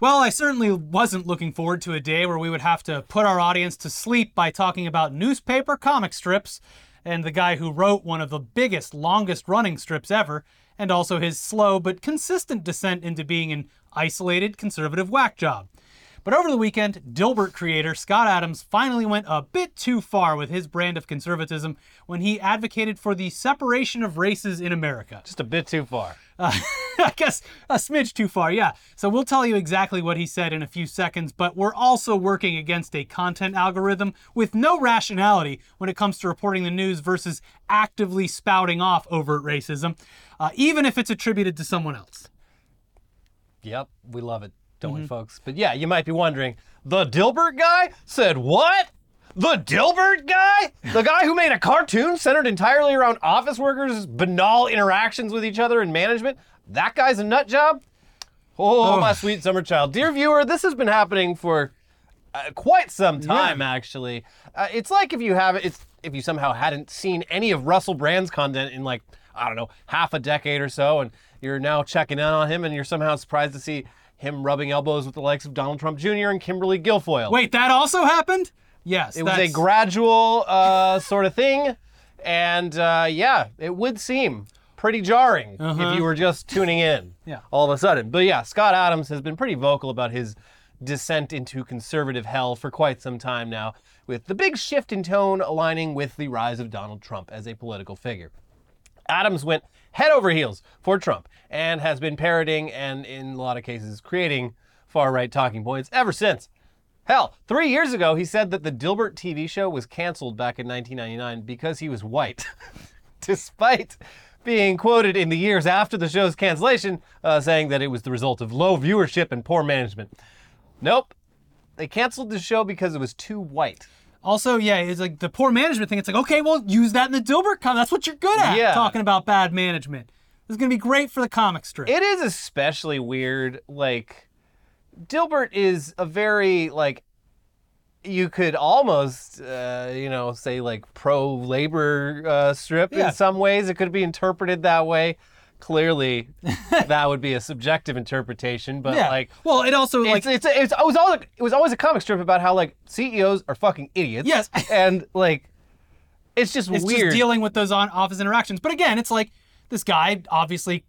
Well, I certainly wasn't looking forward to a day where we would have to put our audience to sleep by talking about newspaper comic strips and the guy who wrote one of the biggest, longest running strips ever, and also his slow but consistent descent into being an isolated conservative whack job. But over the weekend, Dilbert creator Scott Adams finally went a bit too far with his brand of conservatism when he advocated for the separation of races in America. Just a bit too far. Uh, I guess a smidge too far, yeah. So we'll tell you exactly what he said in a few seconds, but we're also working against a content algorithm with no rationality when it comes to reporting the news versus actively spouting off overt racism, uh, even if it's attributed to someone else. Yep, we love it, don't we, folks? But yeah, you might be wondering the Dilbert guy said what? The Dilbert guy? The guy who made a cartoon centered entirely around office workers' banal interactions with each other and management? That guy's a nut job? Oh, my sweet summer child. Dear viewer, this has been happening for uh, quite some time, actually. Uh, it's like if you have it's if you somehow hadn't seen any of Russell Brand's content in like I don't know half a decade or so, and you're now checking in on him, and you're somehow surprised to see him rubbing elbows with the likes of Donald Trump Jr. and Kimberly Guilfoyle. Wait, that also happened? Yes. it was a gradual uh, sort of thing, and uh, yeah, it would seem pretty jarring if you were just tuning in Yeah. all of a sudden. But yeah, Scott Adams has been pretty vocal about his descent into conservative hell for quite some time now, with the big shift in tone aligning with the rise of Donald Trump as a political figure. Adams went head over heels for Trump and has been parroting and, in a lot of cases, creating far right talking points ever since. Hell, three years ago, he said that the Dilbert TV show was canceled back in 1999 because he was white. Despite being quoted in the years after the show's cancellation, uh, saying that it was the result of low viewership and poor management. Nope. They canceled the show because it was too white. Also, yeah, it's like the poor management thing. It's like, okay, well, use that in the Dilbert comic. That's what you're good at, Yeah. talking about bad management. This is going to be great for the comic strip. It is especially weird. Like, Dilbert is a very like. You could almost, uh, you know, say like pro-labor uh, strip Yeah. in some ways. It could be interpreted that way. Clearly, that would be a subjective interpretation. But yeah. like, well, it also like it's, it's, it's, it was always it was always a comic strip about how like CEOs are fucking idiots. Yes. and like, it's just it's weird. just dealing with those on office interactions. But again, it's like this guy obviously,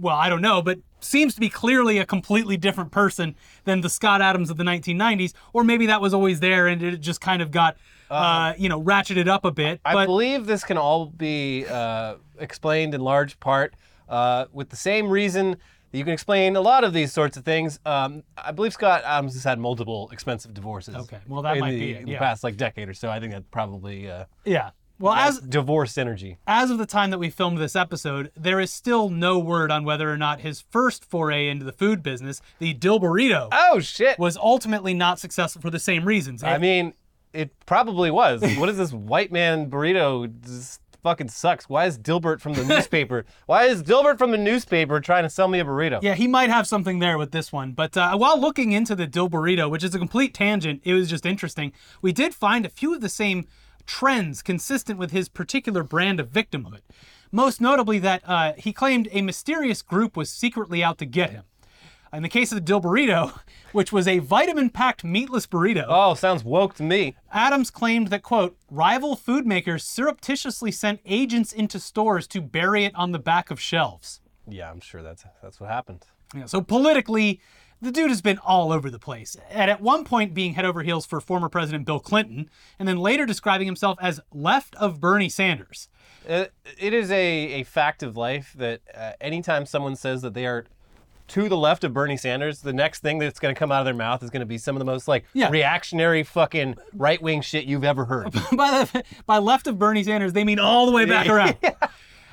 well, I don't know, but seems to be clearly a completely different person than the Scott Adams of the 1990s, or maybe that was always there and it just kind of got, uh, you know, ratcheted up a bit. I but believe this can all be uh, explained in large part uh, with the same reason that you can explain a lot of these sorts of things. Um, I believe Scott Adams has had multiple expensive divorces. Okay, well, that in might the, be it, in the past like decade or so. I think that probably uh, yeah. Well, as divorce energy. as of the time that we filmed this episode, there is still no word on whether or not his first foray into the food business, the Dilberito, Oh shit! was ultimately not successful for the same reasons. I mean, it probably was. what is this white man burrito? This fucking sucks. Why is Dilbert from the newspaper? Why is Dilbert from the newspaper trying to sell me a burrito? Yeah, he might have something there with this one. But uh, while looking into the Dilberito, which is a complete tangent, it was just interesting. We did find a few of the same trends consistent with his particular brand of victimhood. Most notably, that uh, he claimed a mysterious group was secretly out to get him. In the case of the Dilberito, which was a vitamin packed meatless burrito, Oh, sounds woke to me. Adams claimed that, quote, rival food makers surreptitiously sent agents into stores to bury it on the back of shelves. Yeah, I'm sure that's that's what happened. Yeah, so politically, the dude has been all over the place. And at one point being head over heels for former President Bill Clinton, and then later describing himself as left of Bernie Sanders. It, it is a, a fact of life that uh, anytime someone says that they are to the left of Bernie Sanders, the next thing that's going to come out of their mouth is going to be some of the most like Yeah. reactionary fucking right wing shit you've ever heard. by the by left of Bernie Sanders, they mean all the way back around.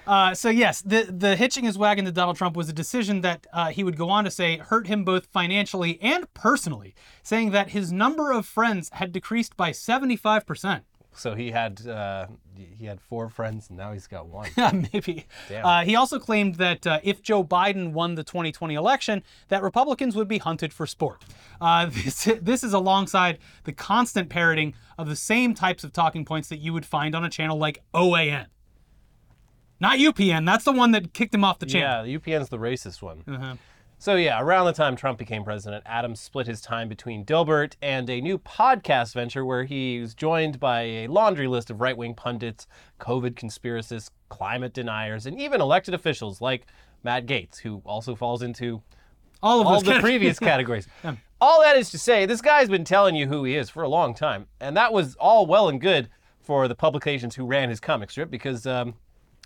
Uh, so yes, the the hitching his wagon to Donald Trump was a decision that uh, he would go on to say hurt him both financially and personally, saying that his number of friends had decreased by seventy five percent. so he had uh, he had four friends and now he's got one. Maybe. Uh, he also claimed that uh, if Joe Biden won the 2020 election, that Republicans would be hunted for sport. Uh, this, this is alongside the constant parroting of the same types of talking points that you would find on a channel like OAN. Not UPN. That's the one that kicked him off the channel. yeah, UPN's the racist one. Uh-huh. So yeah, around the time Trump became president, Adams split his time between Dilbert and a new podcast venture where he was joined by a laundry list of right-wing pundits, COVID conspiracists, climate deniers, and even elected officials like Matt Gaetz, who also falls into All of all the previous categories. All that is to say, this guy's been telling you who he is for a long time, and that was all well and good for the publications who ran his comic strip because, um,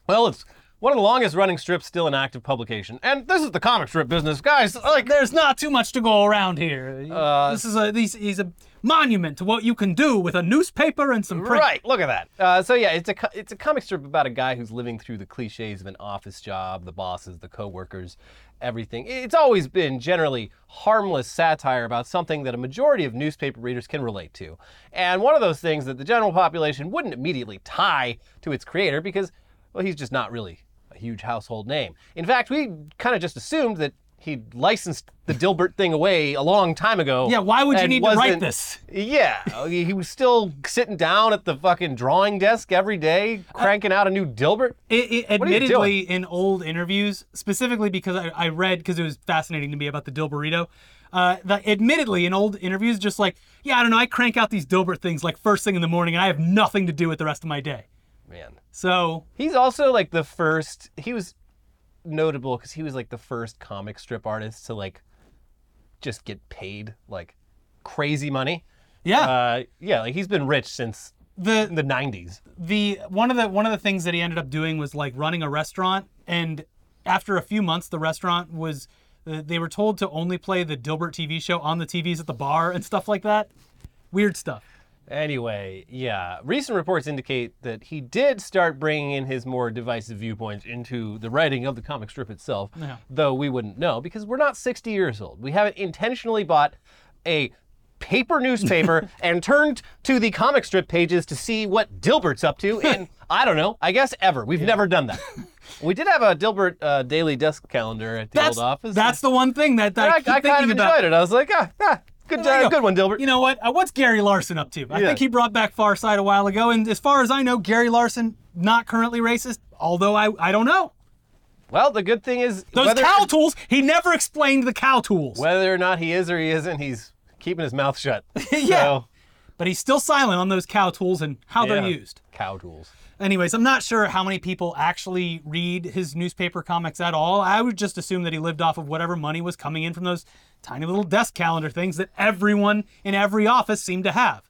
well, it's one of the longest running strips still in active publication, and this is the comic strip business, guys. Like, There's not too much to go around here. Uh, this is a these, he's a monument to what you can do with a newspaper and some print. Right, look at that. Uh, so yeah, it's a it's a comic strip about a guy who's living through the cliches of an office job, the bosses, the coworkers, everything. It's always been generally harmless satire about something that a majority of newspaper readers can relate to, and one of those things that the general population wouldn't immediately tie to its creator because, well, he's just not really a huge household name. In fact, we kind of just assumed that. He licensed the Dilbert thing away a long time ago. Yeah, why would you need to write this? yeah, he was still sitting down at the fucking drawing desk every day, cranking out a new Dilbert. It, it, admittedly, in old interviews, specifically because I, I read because it was fascinating to me about the Dilberito. Uh, the, admittedly, in old interviews, just like, yeah, I don't know, I crank out these Dilbert things like first thing in the morning, and I have nothing to do with the rest of my day. Man, So he's also like the first. He was notable because he was like the first comic strip artist to like just get paid like crazy money. yeah, Uh, yeah, like he's been rich since the the '90s. the one of the one of the things that he ended up doing was like running a restaurant, and after a few months, the restaurant was uh, they were told to only play the Dilbert TV show on the TVs at the bar and stuff like that. Weird stuff. Anyway, yeah, recent reports indicate that he did start bringing in his more divisive viewpoints into the writing of the comic strip itself, Yeah. though we wouldn't know because we're not 60 years old. We haven't intentionally bought a paper newspaper and turned to the comic strip pages to see what Dilbert's up to in, I don't know, I guess ever. We've never done that. we did have a Dilbert uh, daily desk calendar at the That's old office. that's the one thing that, that I, I, I kind of about. enjoyed it. I was like, ah, ah good, uh, go. good one, Dilbert. You know what? Uh, what's Gary Larson up to? I Yeah. think he brought back Far Side a while ago, and as far as I know, Gary Larson not currently racist. Although I I don't know well, the good thing is those whether- cow tools. He never explained the cow tools, Whether or not he is or he isn't, he's keeping his mouth shut. Yeah. So, but he's still silent on those cow tools and how they're used. Cow tools. Anyways, I'm not sure how many people actually read his newspaper comics at all. I would just assume that he lived off of whatever money was coming in from those tiny little desk calendar things that everyone in every office seemed to have.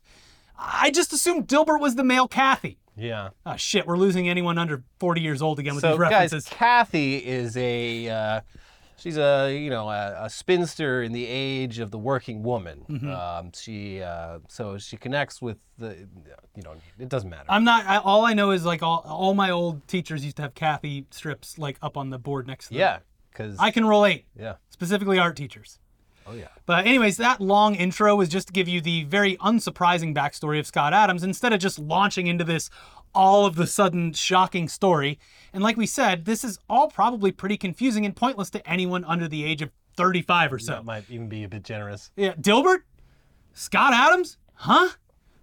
I just assumed Dilbert was the male Cathy. Yeah. Oh shit, we're losing anyone under 40 years old again with So these guys, references. Cathy is a uh, she's a you know a, a spinster in the age of the working woman. Mm-hmm. Um, she uh, so she connects with the you know it doesn't matter. I'm not. I, all I know is like all, all my old teachers used to have Cathy strips like up on the board next to them. yeah, because I can relate, yeah. specifically art teachers. Oh yeah. But anyways, that long intro was just to give you the very unsurprising backstory of Scott Adams instead of just launching into this all of the sudden shocking story. And like we said, this is all probably pretty confusing and pointless to anyone under the age of 35 or so. That might even be a bit generous. Yeah, Dilbert? Scott Adams? Huh?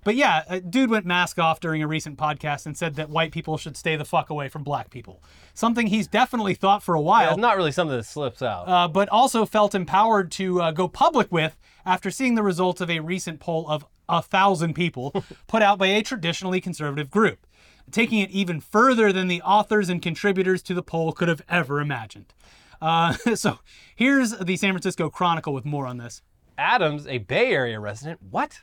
But yeah, a dude went mask off during a recent podcast and said that white people should stay the fuck away from black people. Something he's definitely thought for a while It's not really something that slips out. uh, but also felt empowered to uh, go public with after seeing the results of a recent poll of a thousand people put out by a traditionally conservative group, taking it even further than the authors and contributors to the poll could have ever imagined. Uh, so here's the San Francisco Chronicle with more on this. Adams, a Bay Area resident, what?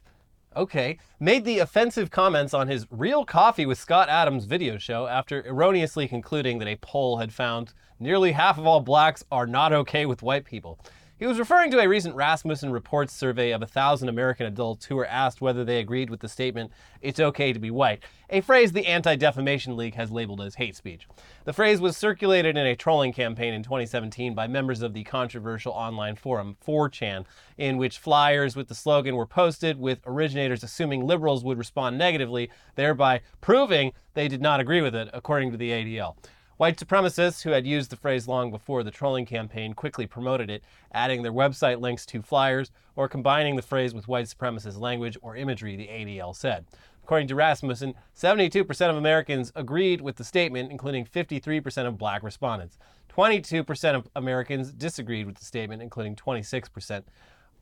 Okay, made the offensive comments on his Real Coffee with Scott Adams video show after erroneously concluding that a poll had found nearly half of all blacks are not okay with white people. He was referring to a recent Rasmussen Reports survey of a thousand American adults who were asked whether they agreed with the statement, it's okay to be white, a phrase the Anti Defamation League has labeled as hate speech. The phrase was circulated in a trolling campaign in 2017 by members of the controversial online forum 4chan, in which flyers with the slogan were posted, with originators assuming liberals would respond negatively, thereby proving they did not agree with it, according to the ADL. White supremacists who had used the phrase long before the trolling campaign quickly promoted it, adding their website links to flyers or combining the phrase with white supremacist language or imagery, the ADL said. According to Rasmussen, 72% of Americans agreed with the statement, including 53% of black respondents. 22% of Americans disagreed with the statement, including 26%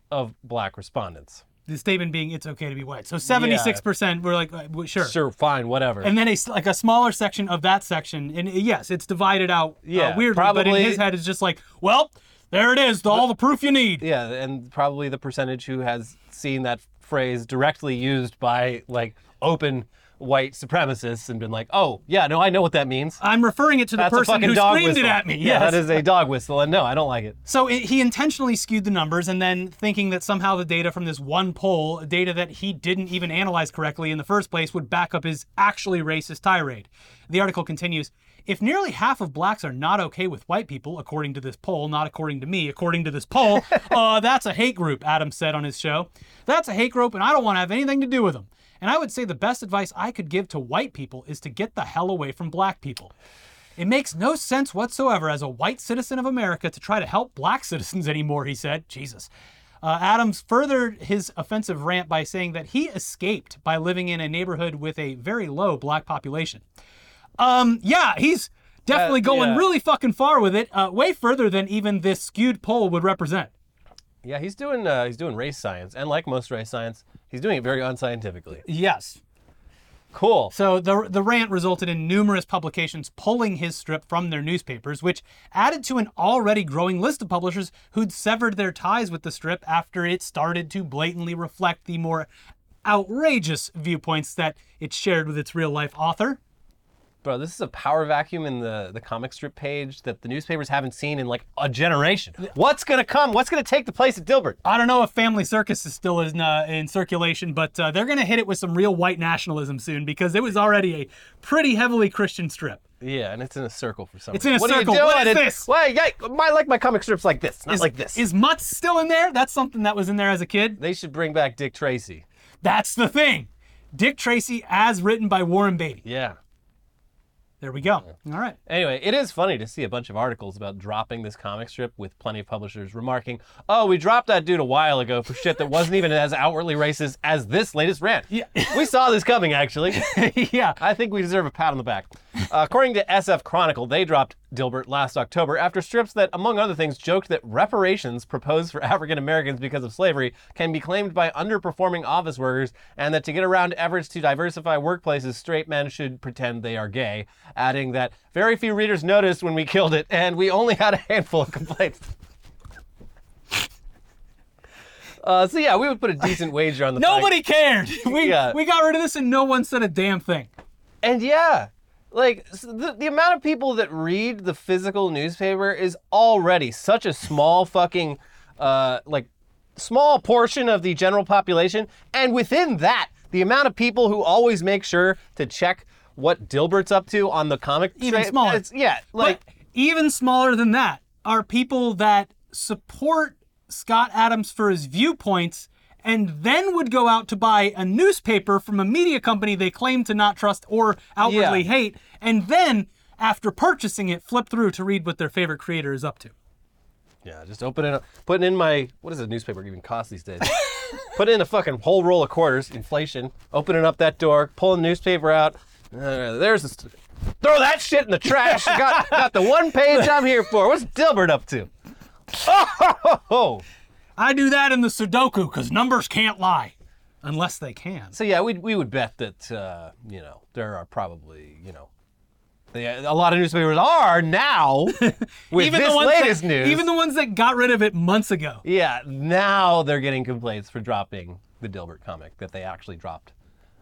of black respondents. The statement being it's okay to be white. So 76% were like, uh, sure. Sure, fine, whatever. And then a like a smaller section of that section, and uh, yes, it's divided out uh, Yeah, weirdly, but in his head, it's just like, well, there it is, all the proof you need. yeah, and probably the percentage who has seen that phrase directly used by like open white supremacists and been like, "Oh, yeah, no, I know what that means." I'm referring it to the That's person who dog screamed whistle. it at me. Yeah, yes. that is a dog whistle, and no, I don't like it. So it, he intentionally skewed the numbers and then thinking that somehow the data from this one poll, data that he didn't even analyze correctly in the first place, would back up his actually racist tirade. The article continues If nearly half of blacks are not okay with white people, according to this poll, not according to me, according to this poll, uh, that's a hate group, Adam said on his show. That's a hate group, and I don't want to have anything to do with them. And I would say the best advice I could give to white people is to get the hell away from black people. It makes no sense whatsoever as a white citizen of America to try to help black citizens anymore, he said. Jesus. Uh, Adams furthered his offensive rant by saying that he escaped by living in a neighborhood with a very low black population. Um, yeah, he's definitely Uh, going yeah. really fucking far with it, uh, way further than even this skewed poll would represent. Yeah, he's doing uh, he's doing race science, and like most race science, he's doing it very unscientifically. Yes. Cool. So the the rant resulted in numerous publications pulling his strip from their newspapers, which added to an already growing list of publishers who'd severed their ties with the strip after it started to blatantly reflect the more outrageous viewpoints that it shared with its real life author. Bro, this is a power vacuum in the, the comic strip page that the newspapers haven't seen in like a generation. What's gonna come? What's gonna take the place of Dilbert? I don't know if Family Circus is still in, uh, in circulation, but uh, they're going to hit it with some real white nationalism soon because it was already a pretty heavily Christian strip. Yeah, and it's in a circle for some It's reason. in a what circle. Are you doing? What is It's- this? Why, yeah, I like my comic strips like this, not Is, like this. Is Mutts still in there? That's something that was in there as a kid. they should bring back Dick Tracy. That's the thing. Dick Tracy, as written by Warren Beatty. Yeah. There we go. All right. Anyway, it is funny to see a bunch of articles about dropping this comic strip with plenty of publishers remarking, "Oh, we dropped that dude a while ago for shit that wasn't even as outwardly racist as this latest rant." Yeah. we saw this coming actually. yeah. I think we deserve a pat on the back. Uh, according to SF Chronicle, they dropped Dilbert last October after strips that, among other things, joked that reparations proposed for African Americans because of slavery can be claimed by underperforming office workers, and that to get around efforts to diversify workplaces, straight men should pretend they are gay, adding that very few readers noticed when we killed it, and we only had a handful of complaints. Uh, so yeah, we would put a decent wager on the fact- Nobody cared. We, Yeah. we got rid of this and no one said a damn thing. And yeah, like the, the amount of people that read the physical newspaper is already such a small fucking, uh, like, small portion of the general population. And within that, the amount of people who always make sure to check what Dilbert's up to on the comic Even strip, smaller. it's- yeah, like but even smaller than that are people that support Scott Adams for his viewpoints and then would go out to buy a newspaper from a media company they claim to not trust or outwardly Yeah. hate, and then after purchasing it, flip through to read what their favorite creator is up to. Yeah, just open it up. Putting in my what does a newspaper even cost these days? Put in a fucking whole roll of quarters, inflation. Opening up that door, pulling the newspaper out. Uh, there's throw that shit in the trash. got got the one page I'm here for. What's Dilbert up to? Oh, ho, ho, ho. I do that in the Sudoku because numbers can't lie. Unless they can. So yeah, we we would bet that uh, you know there are probably you know. The, a lot of newspapers are now with this latest that, news. Even the ones that got rid of it months ago. Yeah, now they're getting complaints for dropping the Dilbert comic that they actually dropped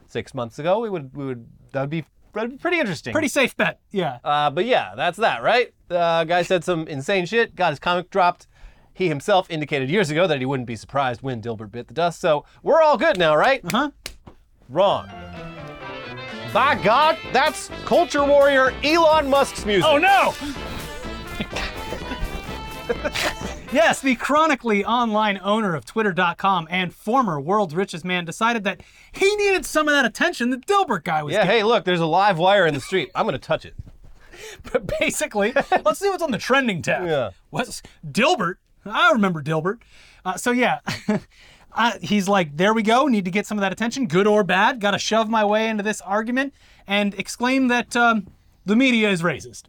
six months ago. We would, we would, that would be, that'd be pretty interesting. Pretty safe bet. Yeah. Uh, but yeah, that's that, right? The uh, guy said some insane shit, got his comic dropped. He himself indicated years ago that he wouldn't be surprised when Dilbert bit the dust. So we're all good now, right? Uh huh? Wrong. By God, that's culture warrior Elon Musk's music. Oh no! yes, the chronically online owner of Twitter.com and former world's richest man decided that he needed some of that attention the Dilbert guy was Yeah, hey, look, there's a live wire in the street. I'm gonna touch it. But Basically, let's see what's on the trending tab. Yeah. What's Dilbert? I remember Dilbert. Uh, so yeah. Uh, he's like, there we go. Need to get some of that attention, good or bad. Got to shove my way into this argument and exclaim that um, the media is racist.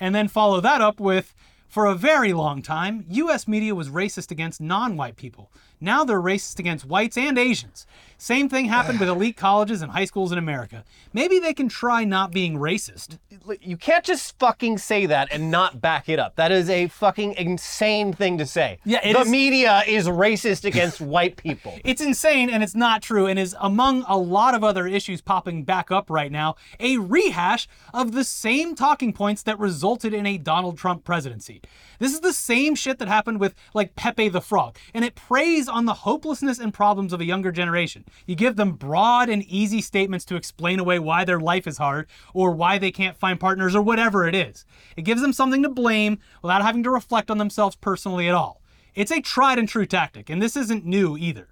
And then follow that up with for a very long time, US media was racist against non white people. Now they're racist against whites and Asians. Same thing happened with elite colleges and high schools in America. Maybe they can try not being racist. You can't just fucking say that and not back it up. That is a fucking insane thing to say. Yeah, the is- media is racist against white people. It's insane and it's not true and is among a lot of other issues popping back up right now, a rehash of the same talking points that resulted in a Donald Trump presidency. This is the same shit that happened with like Pepe the Frog, and it preys on the hopelessness and problems of a younger generation. You give them broad and easy statements to explain away why their life is hard or why they can't find partners or whatever it is. It gives them something to blame without having to reflect on themselves personally at all. It's a tried and true tactic, and this isn't new either.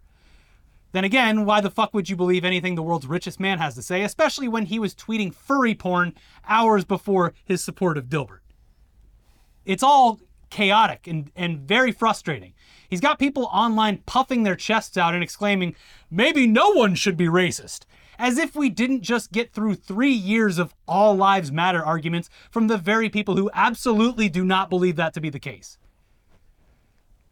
Then again, why the fuck would you believe anything the world's richest man has to say, especially when he was tweeting furry porn hours before his support of Dilbert? It's all chaotic and, and very frustrating. He's got people online puffing their chests out and exclaiming, maybe no one should be racist. As if we didn't just get through three years of all lives matter arguments from the very people who absolutely do not believe that to be the case.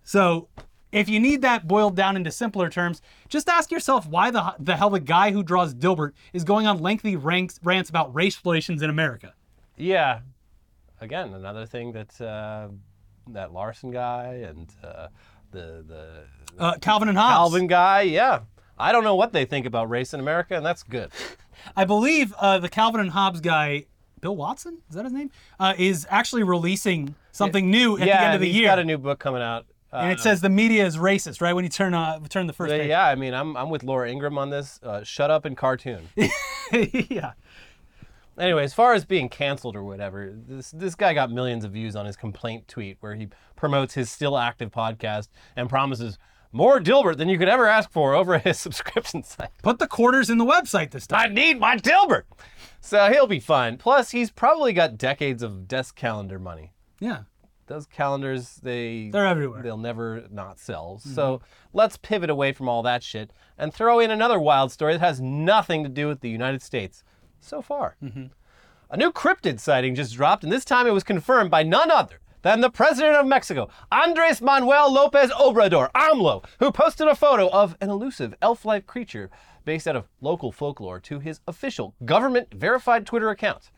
So, if you need that boiled down into simpler terms, just ask yourself why the, the hell the guy who draws Dilbert is going on lengthy ranks, rants about race relations in America. Yeah. Again, another thing that uh, that Larson guy and uh, the the Uh, Calvin and Hobbes. Calvin guy, yeah. I don't know what they think about race in America, and that's good. I believe uh, the Calvin and Hobbes guy, Bill Watson, is that his name? Uh, is actually releasing something new at yeah, the end of the he's year. got a new book coming out. Uh, and it says the media is racist, right? When you turn uh, turn the first yeah, page. yeah, I mean, I'm I'm with Laura Ingraham on this. Uh, shut up and cartoon. yeah. Anyway, as far as being canceled or whatever, this this guy got millions of views on his complaint tweet where he promotes his still active podcast and promises more Dilbert than you could ever ask for over at his subscription site. Put the quarters in the website this time. I need my Dilbert. So he'll be fine. Plus, he's probably got decades of desk calendar money. Yeah. Those calendars, they They're everywhere. they'll never not sell. Mm-hmm. So let's pivot away from all that shit and throw in another wild story that has nothing to do with the United States so far. Mm-hmm. A new cryptid sighting just dropped, and this time it was confirmed by none other than the president of Mexico, Andres Manuel Lopez Obrador, AMLO, who posted a photo of an elusive elf like creature based out of local folklore to his official government verified Twitter account.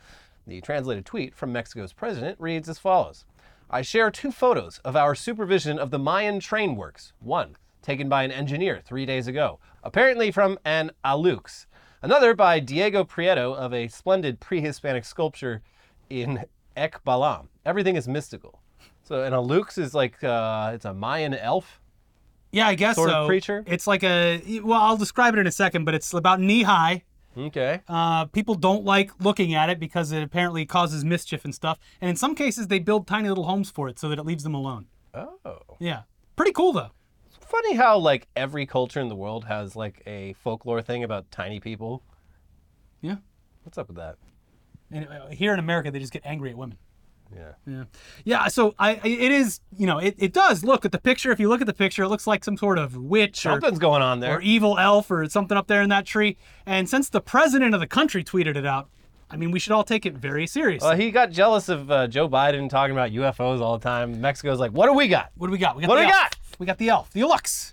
The translated tweet from Mexico's president reads as follows I share two photos of our supervision of the Mayan train works. One, taken by an engineer three days ago, apparently from an alux. Another by Diego Prieto of a splendid pre Hispanic sculpture in Ekbalam. Everything is mystical. So an alux is like, uh, it's a Mayan elf. Yeah, I guess Sort of creature? It's like a well, I'll describe it in a second, but it's about knee high. Okay. Uh, people don't like looking at it because it apparently causes mischief and stuff. And in some cases, they build tiny little homes for it so that it leaves them alone. Oh. Yeah, pretty cool though. Funny how, like, every culture in the world has, like, a folklore thing about tiny people. Yeah. What's up with that? And uh, here in America, they just get angry at women. Yeah. Yeah, yeah. So I, I- it is, you know, it, it does look at the picture. If you look at the picture, it looks like some sort of witch or, Something's going on there. or evil elf or something up there in that tree. And since the president of the country tweeted it out, I mean, we should all take it very seriously. Well, he got jealous of uh, Joe Biden talking about UFOs all the time. Mexico's like, what do we got? What do we got? We got What do we elf. got? We got the elf, the Elux.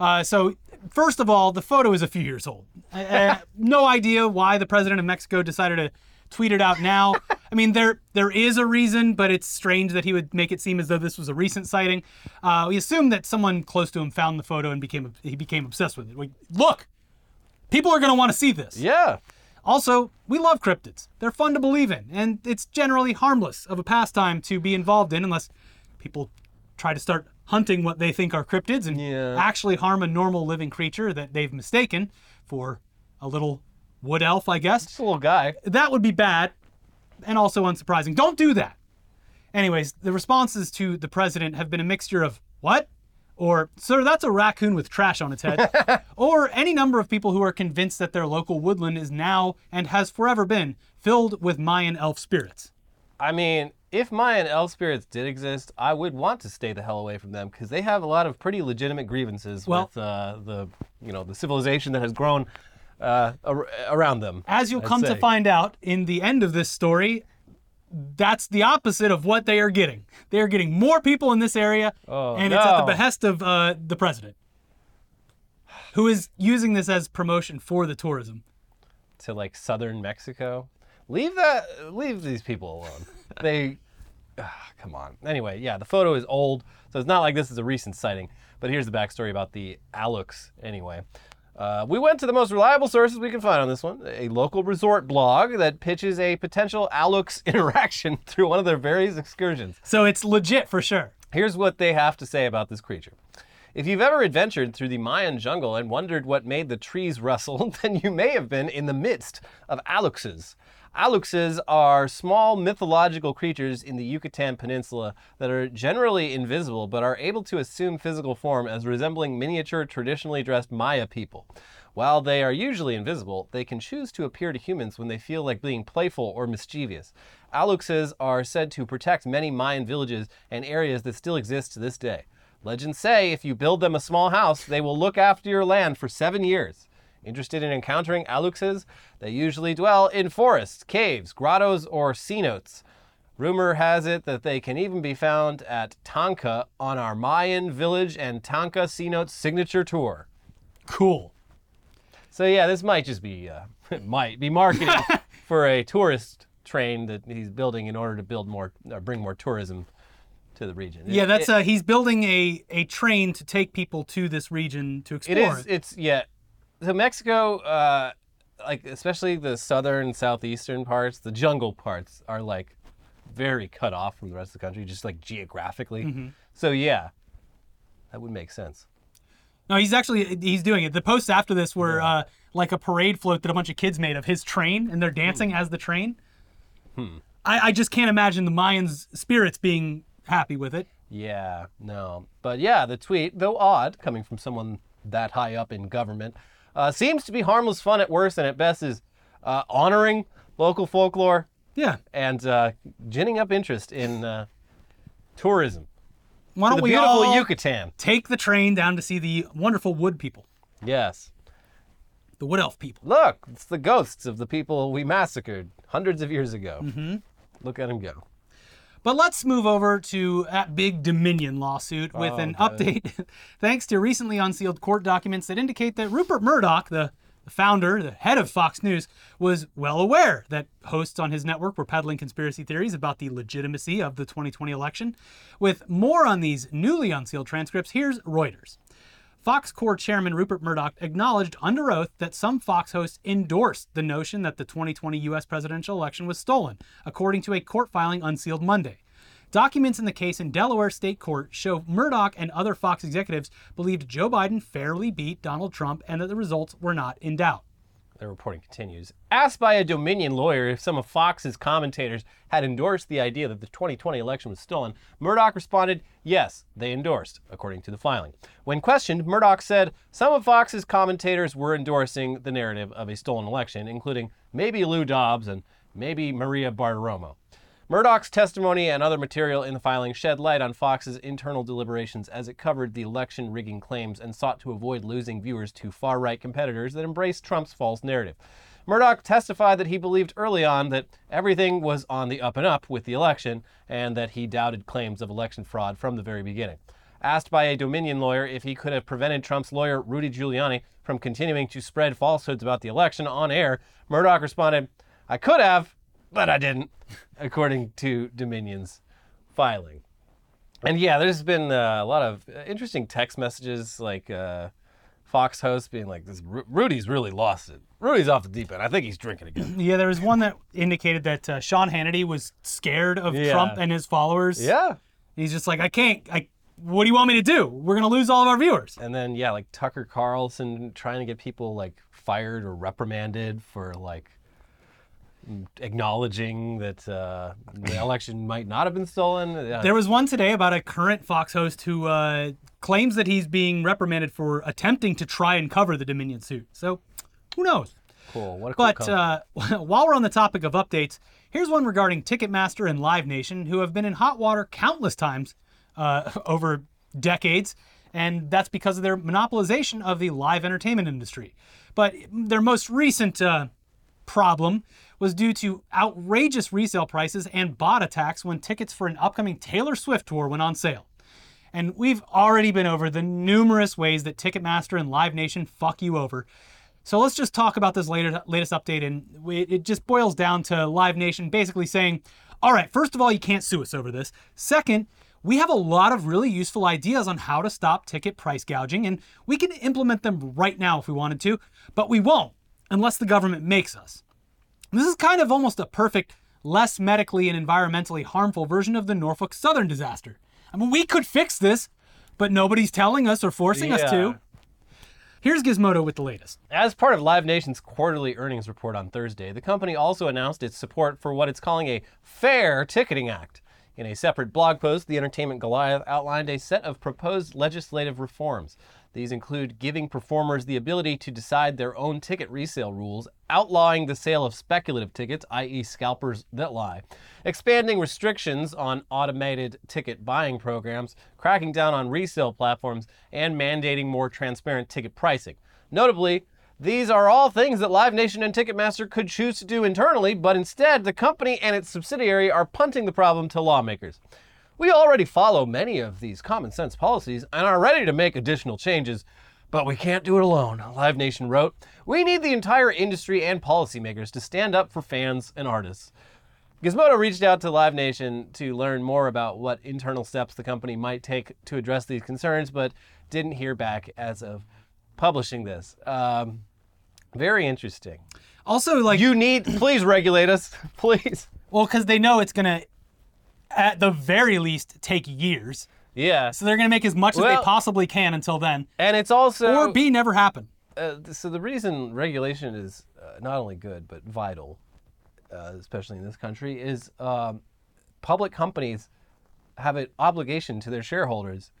Uh, so, first of all, the photo is a few years old. Uh, uh, no idea why the president of Mexico decided to tweet it out now. I mean, there there is a reason, but it's strange that he would make it seem as though this was a recent sighting. Uh, we assume that someone close to him found the photo and became he became obsessed with it. Like, look, people are going to want to see this. Yeah. Also, we love cryptids. They're fun to believe in, and it's generally harmless of a pastime to be involved in unless people try to start hunting what they think are cryptids and Yeah. actually harm a normal living creature that they've mistaken for a little wood elf, I guess. Just a little guy. That would be bad and also unsurprising. Don't do that. Anyways, the responses to the president have been a mixture of what? Or, sir, that's a raccoon with trash on its head. or any number of people who are convinced that their local woodland is now and has forever been filled with Mayan elf spirits. I mean, if Mayan elf spirits did exist, I would want to stay the hell away from them because they have a lot of pretty legitimate grievances Well- with uh, the, you know, the civilization that has grown uh, ar- around them. As you'll I'd come to find out in the end of this story, that's the opposite of what they are getting. They are getting more people in this area, Oh, and it's at the behest of uh, the president, who is using this as promotion for the tourism. to like southern Mexico. Leave that. Leave these people alone. they. ah, come on. Anyway, yeah, the photo is old, so it's not like this is a recent sighting. But here's the backstory about the Alux. Anyway, uh, we went to the most reliable sources we can find on this one: a local resort blog that pitches a potential Alux interaction through one of their various excursions. So it's legit for sure. Here's what they have to say about this creature. If you've ever adventured through the Mayan jungle and wondered what made the trees rustle, then you may have been in the midst of aluxes. Aluxes are small mythological creatures in the Yucatan Peninsula that are generally invisible but are able to assume physical form as resembling miniature, traditionally dressed Maya people. While they are usually invisible, they can choose to appear to humans when they feel like being playful or mischievous. Aluxes are said to protect many Mayan villages and areas that still exist to this day. Legends say if you build them a small house, they will look after your land for seven years. Interested in encountering aluxes? They usually dwell in forests, caves, grottos, or cenotes. Rumor has it that they can even be found at Tanka on our Mayan village and Tanka cenote signature tour. Cool. So yeah, this might just be uh, it might be marketing for a tourist train that he's building in order to build more, or bring more tourism to the region. Yeah, It- that's it- uh, he's building a a train to take people to this region to explore. It is. It's yeah. So Mexico, uh, like especially the southern, southeastern parts, the jungle parts are like very cut off from the rest of the country, just like geographically. Mm-hmm. So yeah, that would make sense. No, he's actually he's doing it. The posts after this were uh, like a parade float that a bunch of kids made of his train, and they're dancing as the train. Hmm. I, I just can't imagine the Mayans' spirits being happy with it. Yeah, no, but yeah, the tweet, though odd, coming from someone that high up in government, uh, seems to be harmless fun at worst, and at best is uh, honoring local folklore Yeah. and uh, ginning up interest in uh, tourism. Why don't the we beautiful all Yucatan. take the train down to see the wonderful wood people, Yes. the wood elf people? Look, it's the ghosts of the people we massacred hundreds of years ago. Mm-hmm. Look at them go. But let's move over to that big Dominion lawsuit with Oh, an update thanks to recently unsealed court documents that indicate that Rupert Murdoch, the the founder, the head of Fox News, was well aware that hosts on his network were peddling conspiracy theories about the legitimacy of the 2020 election. With more on these newly unsealed transcripts, here's Reuters. Fox Corp chairman Rupert Murdoch acknowledged under oath that some Fox hosts endorsed the notion that the 2020 U.S. presidential election was stolen, according to a court filing unsealed Monday. Documents in the case in Delaware State Court show Murdoch and other Fox executives believed Joe Biden fairly beat Donald Trump and that the results were not in doubt. The reporting continues. Asked by a Dominion lawyer if some of Fox's commentators had endorsed the idea that the 2020 election was stolen, Murdoch responded, yes, they endorsed, according to the filing. When questioned, Murdoch said some of Fox's commentators were endorsing the narrative of a stolen election, including maybe Lou Dobbs and maybe Maria Bartiromo. Murdoch's testimony and other material in the filing shed light on Fox's internal deliberations as it covered the election rigging claims and sought to avoid losing viewers to far right competitors that embraced Trump's false narrative. Murdoch testified that he believed early on that everything was on the up and up with the election and that he doubted claims of election fraud from the very beginning. Asked by a Dominion lawyer if he could have prevented Trump's lawyer, Rudy Giuliani, from continuing to spread falsehoods about the election on air, Murdoch responded, I could have, but I didn't, according to Dominion's filing. And yeah, there's been uh, a lot of interesting text messages, like uh, Fox hosts being like, "This Ru- Rudy's really lost it. Rudy's off the deep end. I think he's drinking again." Yeah, there was one that indicated that uh, Sean Hannity was scared of Yeah. Trump and his followers. yeah. He's just like, I can't. I. What do you want me to do? We're gonna lose all of our viewers. And then yeah, like Tucker Carlson trying to get people like fired or reprimanded for like acknowledging that uh, the election might not have been stolen. Yeah. There was one today about a current Fox host who uh, claims that he's being reprimanded for attempting to try and cover the Dominion suit. So, who knows? cool. What a cool But uh, while we're on the topic of updates, here's one regarding Ticketmaster and Live Nation, who have been in hot water countless times uh, over decades, and that's because of their monopolization of the live entertainment industry. But their most recent uh, problem was due to outrageous resale prices and bot attacks when tickets for an upcoming Taylor Swift tour went on sale. And we've already been over the numerous ways that Ticketmaster and Live Nation fuck you over. So let's just talk about this later, latest update. And it it just boils down to Live Nation basically saying, all right, first of all, you can't sue us over this. Second, we have a lot of really useful ideas on how to stop ticket price gouging, and we can implement them right now if we wanted to, but we won't unless the government makes us. This is kind of almost a perfect, less medically and environmentally harmful version of the Norfolk Southern disaster. I mean, we could fix this, but nobody's telling us or forcing us to. Here's Gizmodo with the latest. As part of Live Nation's quarterly earnings report on Thursday, the company also announced its support for what it's calling a Fair Ticketing Act. In a separate blog post, the Entertainment Goliath outlined a set of proposed legislative reforms. These include giving performers the ability to decide their own ticket resale rules, outlawing the sale of speculative tickets, i.e., scalpers that lie, expanding restrictions on automated ticket buying programs, cracking down on resale platforms, and mandating more transparent ticket pricing. Notably, these are all things that Live Nation and Ticketmaster could choose to do internally, but instead, the company and its subsidiary are punting the problem to lawmakers. We already follow many of these common sense policies and are ready to make additional changes, but we can't do it alone, Live Nation wrote. We need the entire industry and policymakers to stand up for fans and artists. Gizmodo reached out to Live Nation to learn more about what internal steps the company might take to address these concerns, but didn't hear back as of publishing this. Um, very interesting. Also, like, You need, please regulate us, please. well, because they know it's going to, at the very least, take years. Yeah, So they're going to make as much as Well- they possibly can until then, and it's also or B, never happen. uh, so the reason regulation is uh, not only good but vital, uh, especially in this country, is um, public companies have an obligation to their shareholders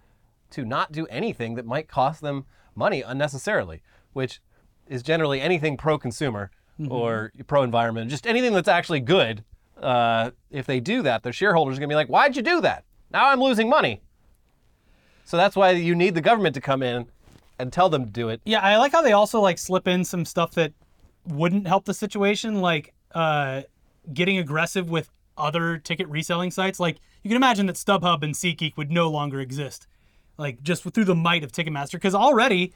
to not do anything that might cost them money unnecessarily, which is generally anything pro-consumer or pro-environment, just anything that's actually good. Uh, if they do that, their shareholders are going to be like, "Why'd you do that? Now I'm losing money." So that's why you need the government to come in and tell them to do it. Yeah, I like how they also like slip in some stuff that wouldn't help the situation, like uh, getting aggressive with other ticket reselling sites. Like you can imagine that StubHub and SeatGeek would no longer exist, like just through the might of Ticketmaster, because already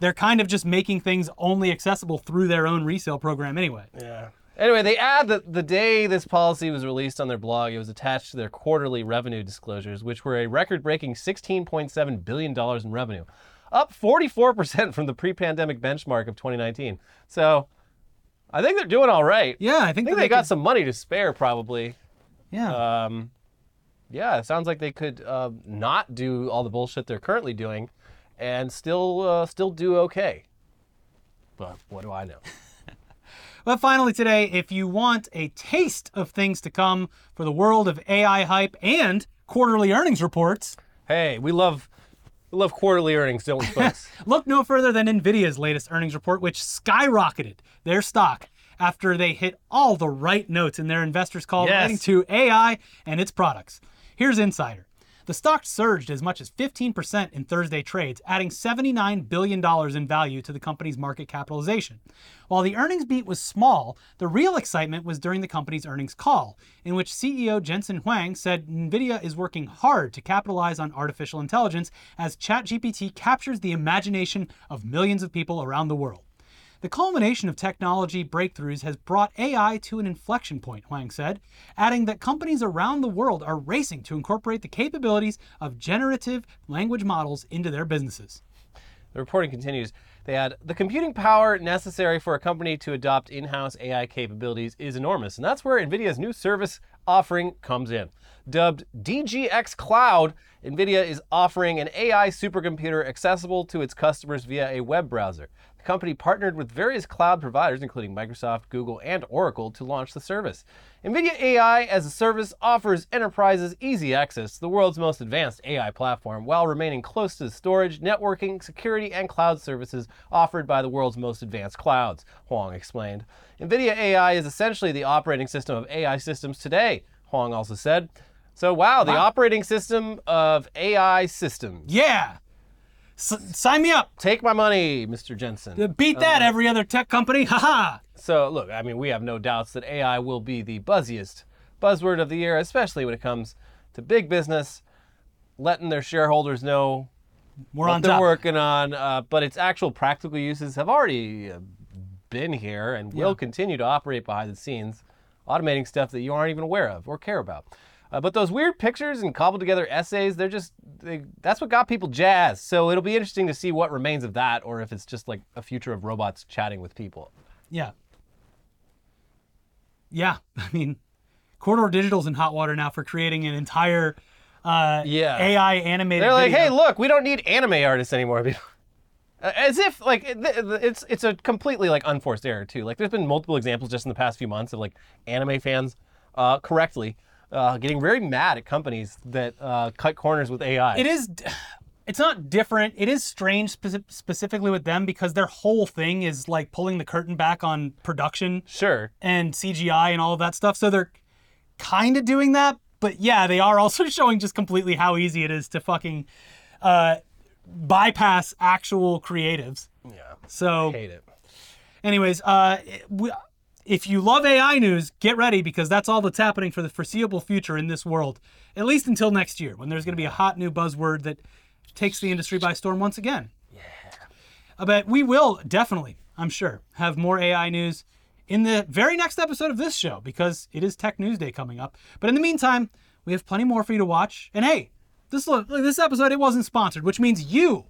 they're kind of just making things only accessible through their own resale program anyway. Yeah. Anyway, they add that the day this policy was released on their blog, it was attached to their quarterly revenue disclosures, which were a record breaking $16.7 billion in revenue, up 44% from the pre pandemic benchmark of 2019. So I think they're doing all right. Yeah, I think, I think that they got could- some money to spare, probably. Yeah, Um, yeah, it sounds like they could uh, not do all the bullshit they're currently doing and still, uh, still do okay. But what do I know? But finally, today, if you want a taste of things to come for the world of AI hype and quarterly earnings reports, Hey, we love we love quarterly earnings, don't we, folks? look no further than Nvidia's latest earnings report, which skyrocketed their stock after they hit all the right notes in their investors' call Yes. relating to AI and its products. Here's Insider. The stock surged as much as 15% in Thursday trades, adding $79 billion in value to the company's market capitalization. While the earnings beat was small, the real excitement was during the company's earnings call, in which CEO Jensen Huang said Nvidia is working hard to capitalize on artificial intelligence as ChatGPT captures the imagination of millions of people around the world. The culmination of technology breakthroughs has brought AI to an inflection point, Huang said, adding that companies around the world are racing to incorporate the capabilities of generative language models into their businesses. The reporting continues. They add the computing power necessary for a company to adopt in house AI capabilities is enormous. And that's where NVIDIA's new service offering comes in. Dubbed DGX Cloud, NVIDIA is offering an AI supercomputer accessible to its customers via a web browser. The company partnered with various cloud providers, including Microsoft, Google, and Oracle, to launch the service. NVIDIA AI as a service offers enterprises easy access to the world's most advanced AI platform while remaining close to the storage, networking, security, and cloud services offered by the world's most advanced clouds, Huang explained. NVIDIA AI is essentially the operating system of AI systems today, Huang also said. So, wow, the operating system of AI systems. Yeah! S- sign me up! Take my money, Mr. Jensen. Beat that, every other tech company. Haha! So, look, I mean, we have no doubts that AI will be the buzziest buzzword of the year, especially when it comes to big business letting their shareholders know We're what on they're top. working on. Uh, but its actual practical uses have already uh, been here and will continue to operate behind the scenes, automating stuff that you aren't even aware of or care about. Uh, but those weird pictures and cobbled together essays, they're just, they, that's what got people jazzed. So it'll be interesting to see what remains of that or if it's just like a future of robots chatting with people. Yeah. Yeah. I mean, Corridor Digital's in hot water now for creating an entire uh, Yeah. AI animated. They're like, video. hey, look, we don't need anime artists anymore. Uh, As if like it- th- th- it's it's a completely like unforced error too. Like there's been multiple examples just in the past few months of like anime fans uh, correctly uh, getting very mad at companies that uh, cut corners with AI. It is. It's not different. It is strange speci- specifically with them because their whole thing is like pulling the curtain back on production sure. and CGI and all of that stuff. So they're kind of doing that, but yeah, they are also showing just completely how easy it is to fucking uh, bypass actual creatives. Yeah. So, Hate it. anyways, uh, we, if you love AI news, get ready because that's all that's happening for the foreseeable future in this world, at least until next year when there's going to be a hot new buzzword that takes the industry by storm once again. Yeah. But we will definitely, I'm sure, have more AI news in the very next episode of this show because it is Tech News Day coming up. But in the meantime, we have plenty more for you to watch. And hey, this look, this episode it wasn't sponsored, which means you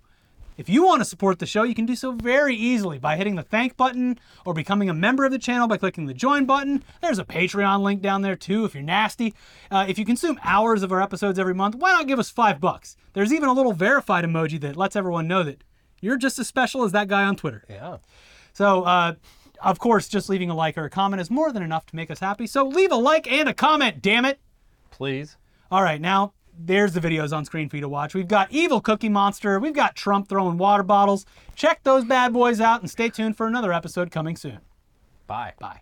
if you want to support the show, you can do so very easily by hitting the thank button or becoming a member of the channel by clicking the join button. There's a Patreon link down there too if you're nasty. Uh, if you consume hours of our episodes every month, why not give us five bucks? There's even a little verified emoji that lets everyone know that you're just as special as that guy on Twitter. Yeah. So, uh, of course, just leaving a like or a comment is more than enough to make us happy. So leave a like and a comment, damn it. Please. All right, now there's the videos on screen for you to watch. We've got Evil Cookie Monster. We've got Trump throwing water bottles. Check those bad boys out and stay tuned for another episode coming soon. Bye. Bye.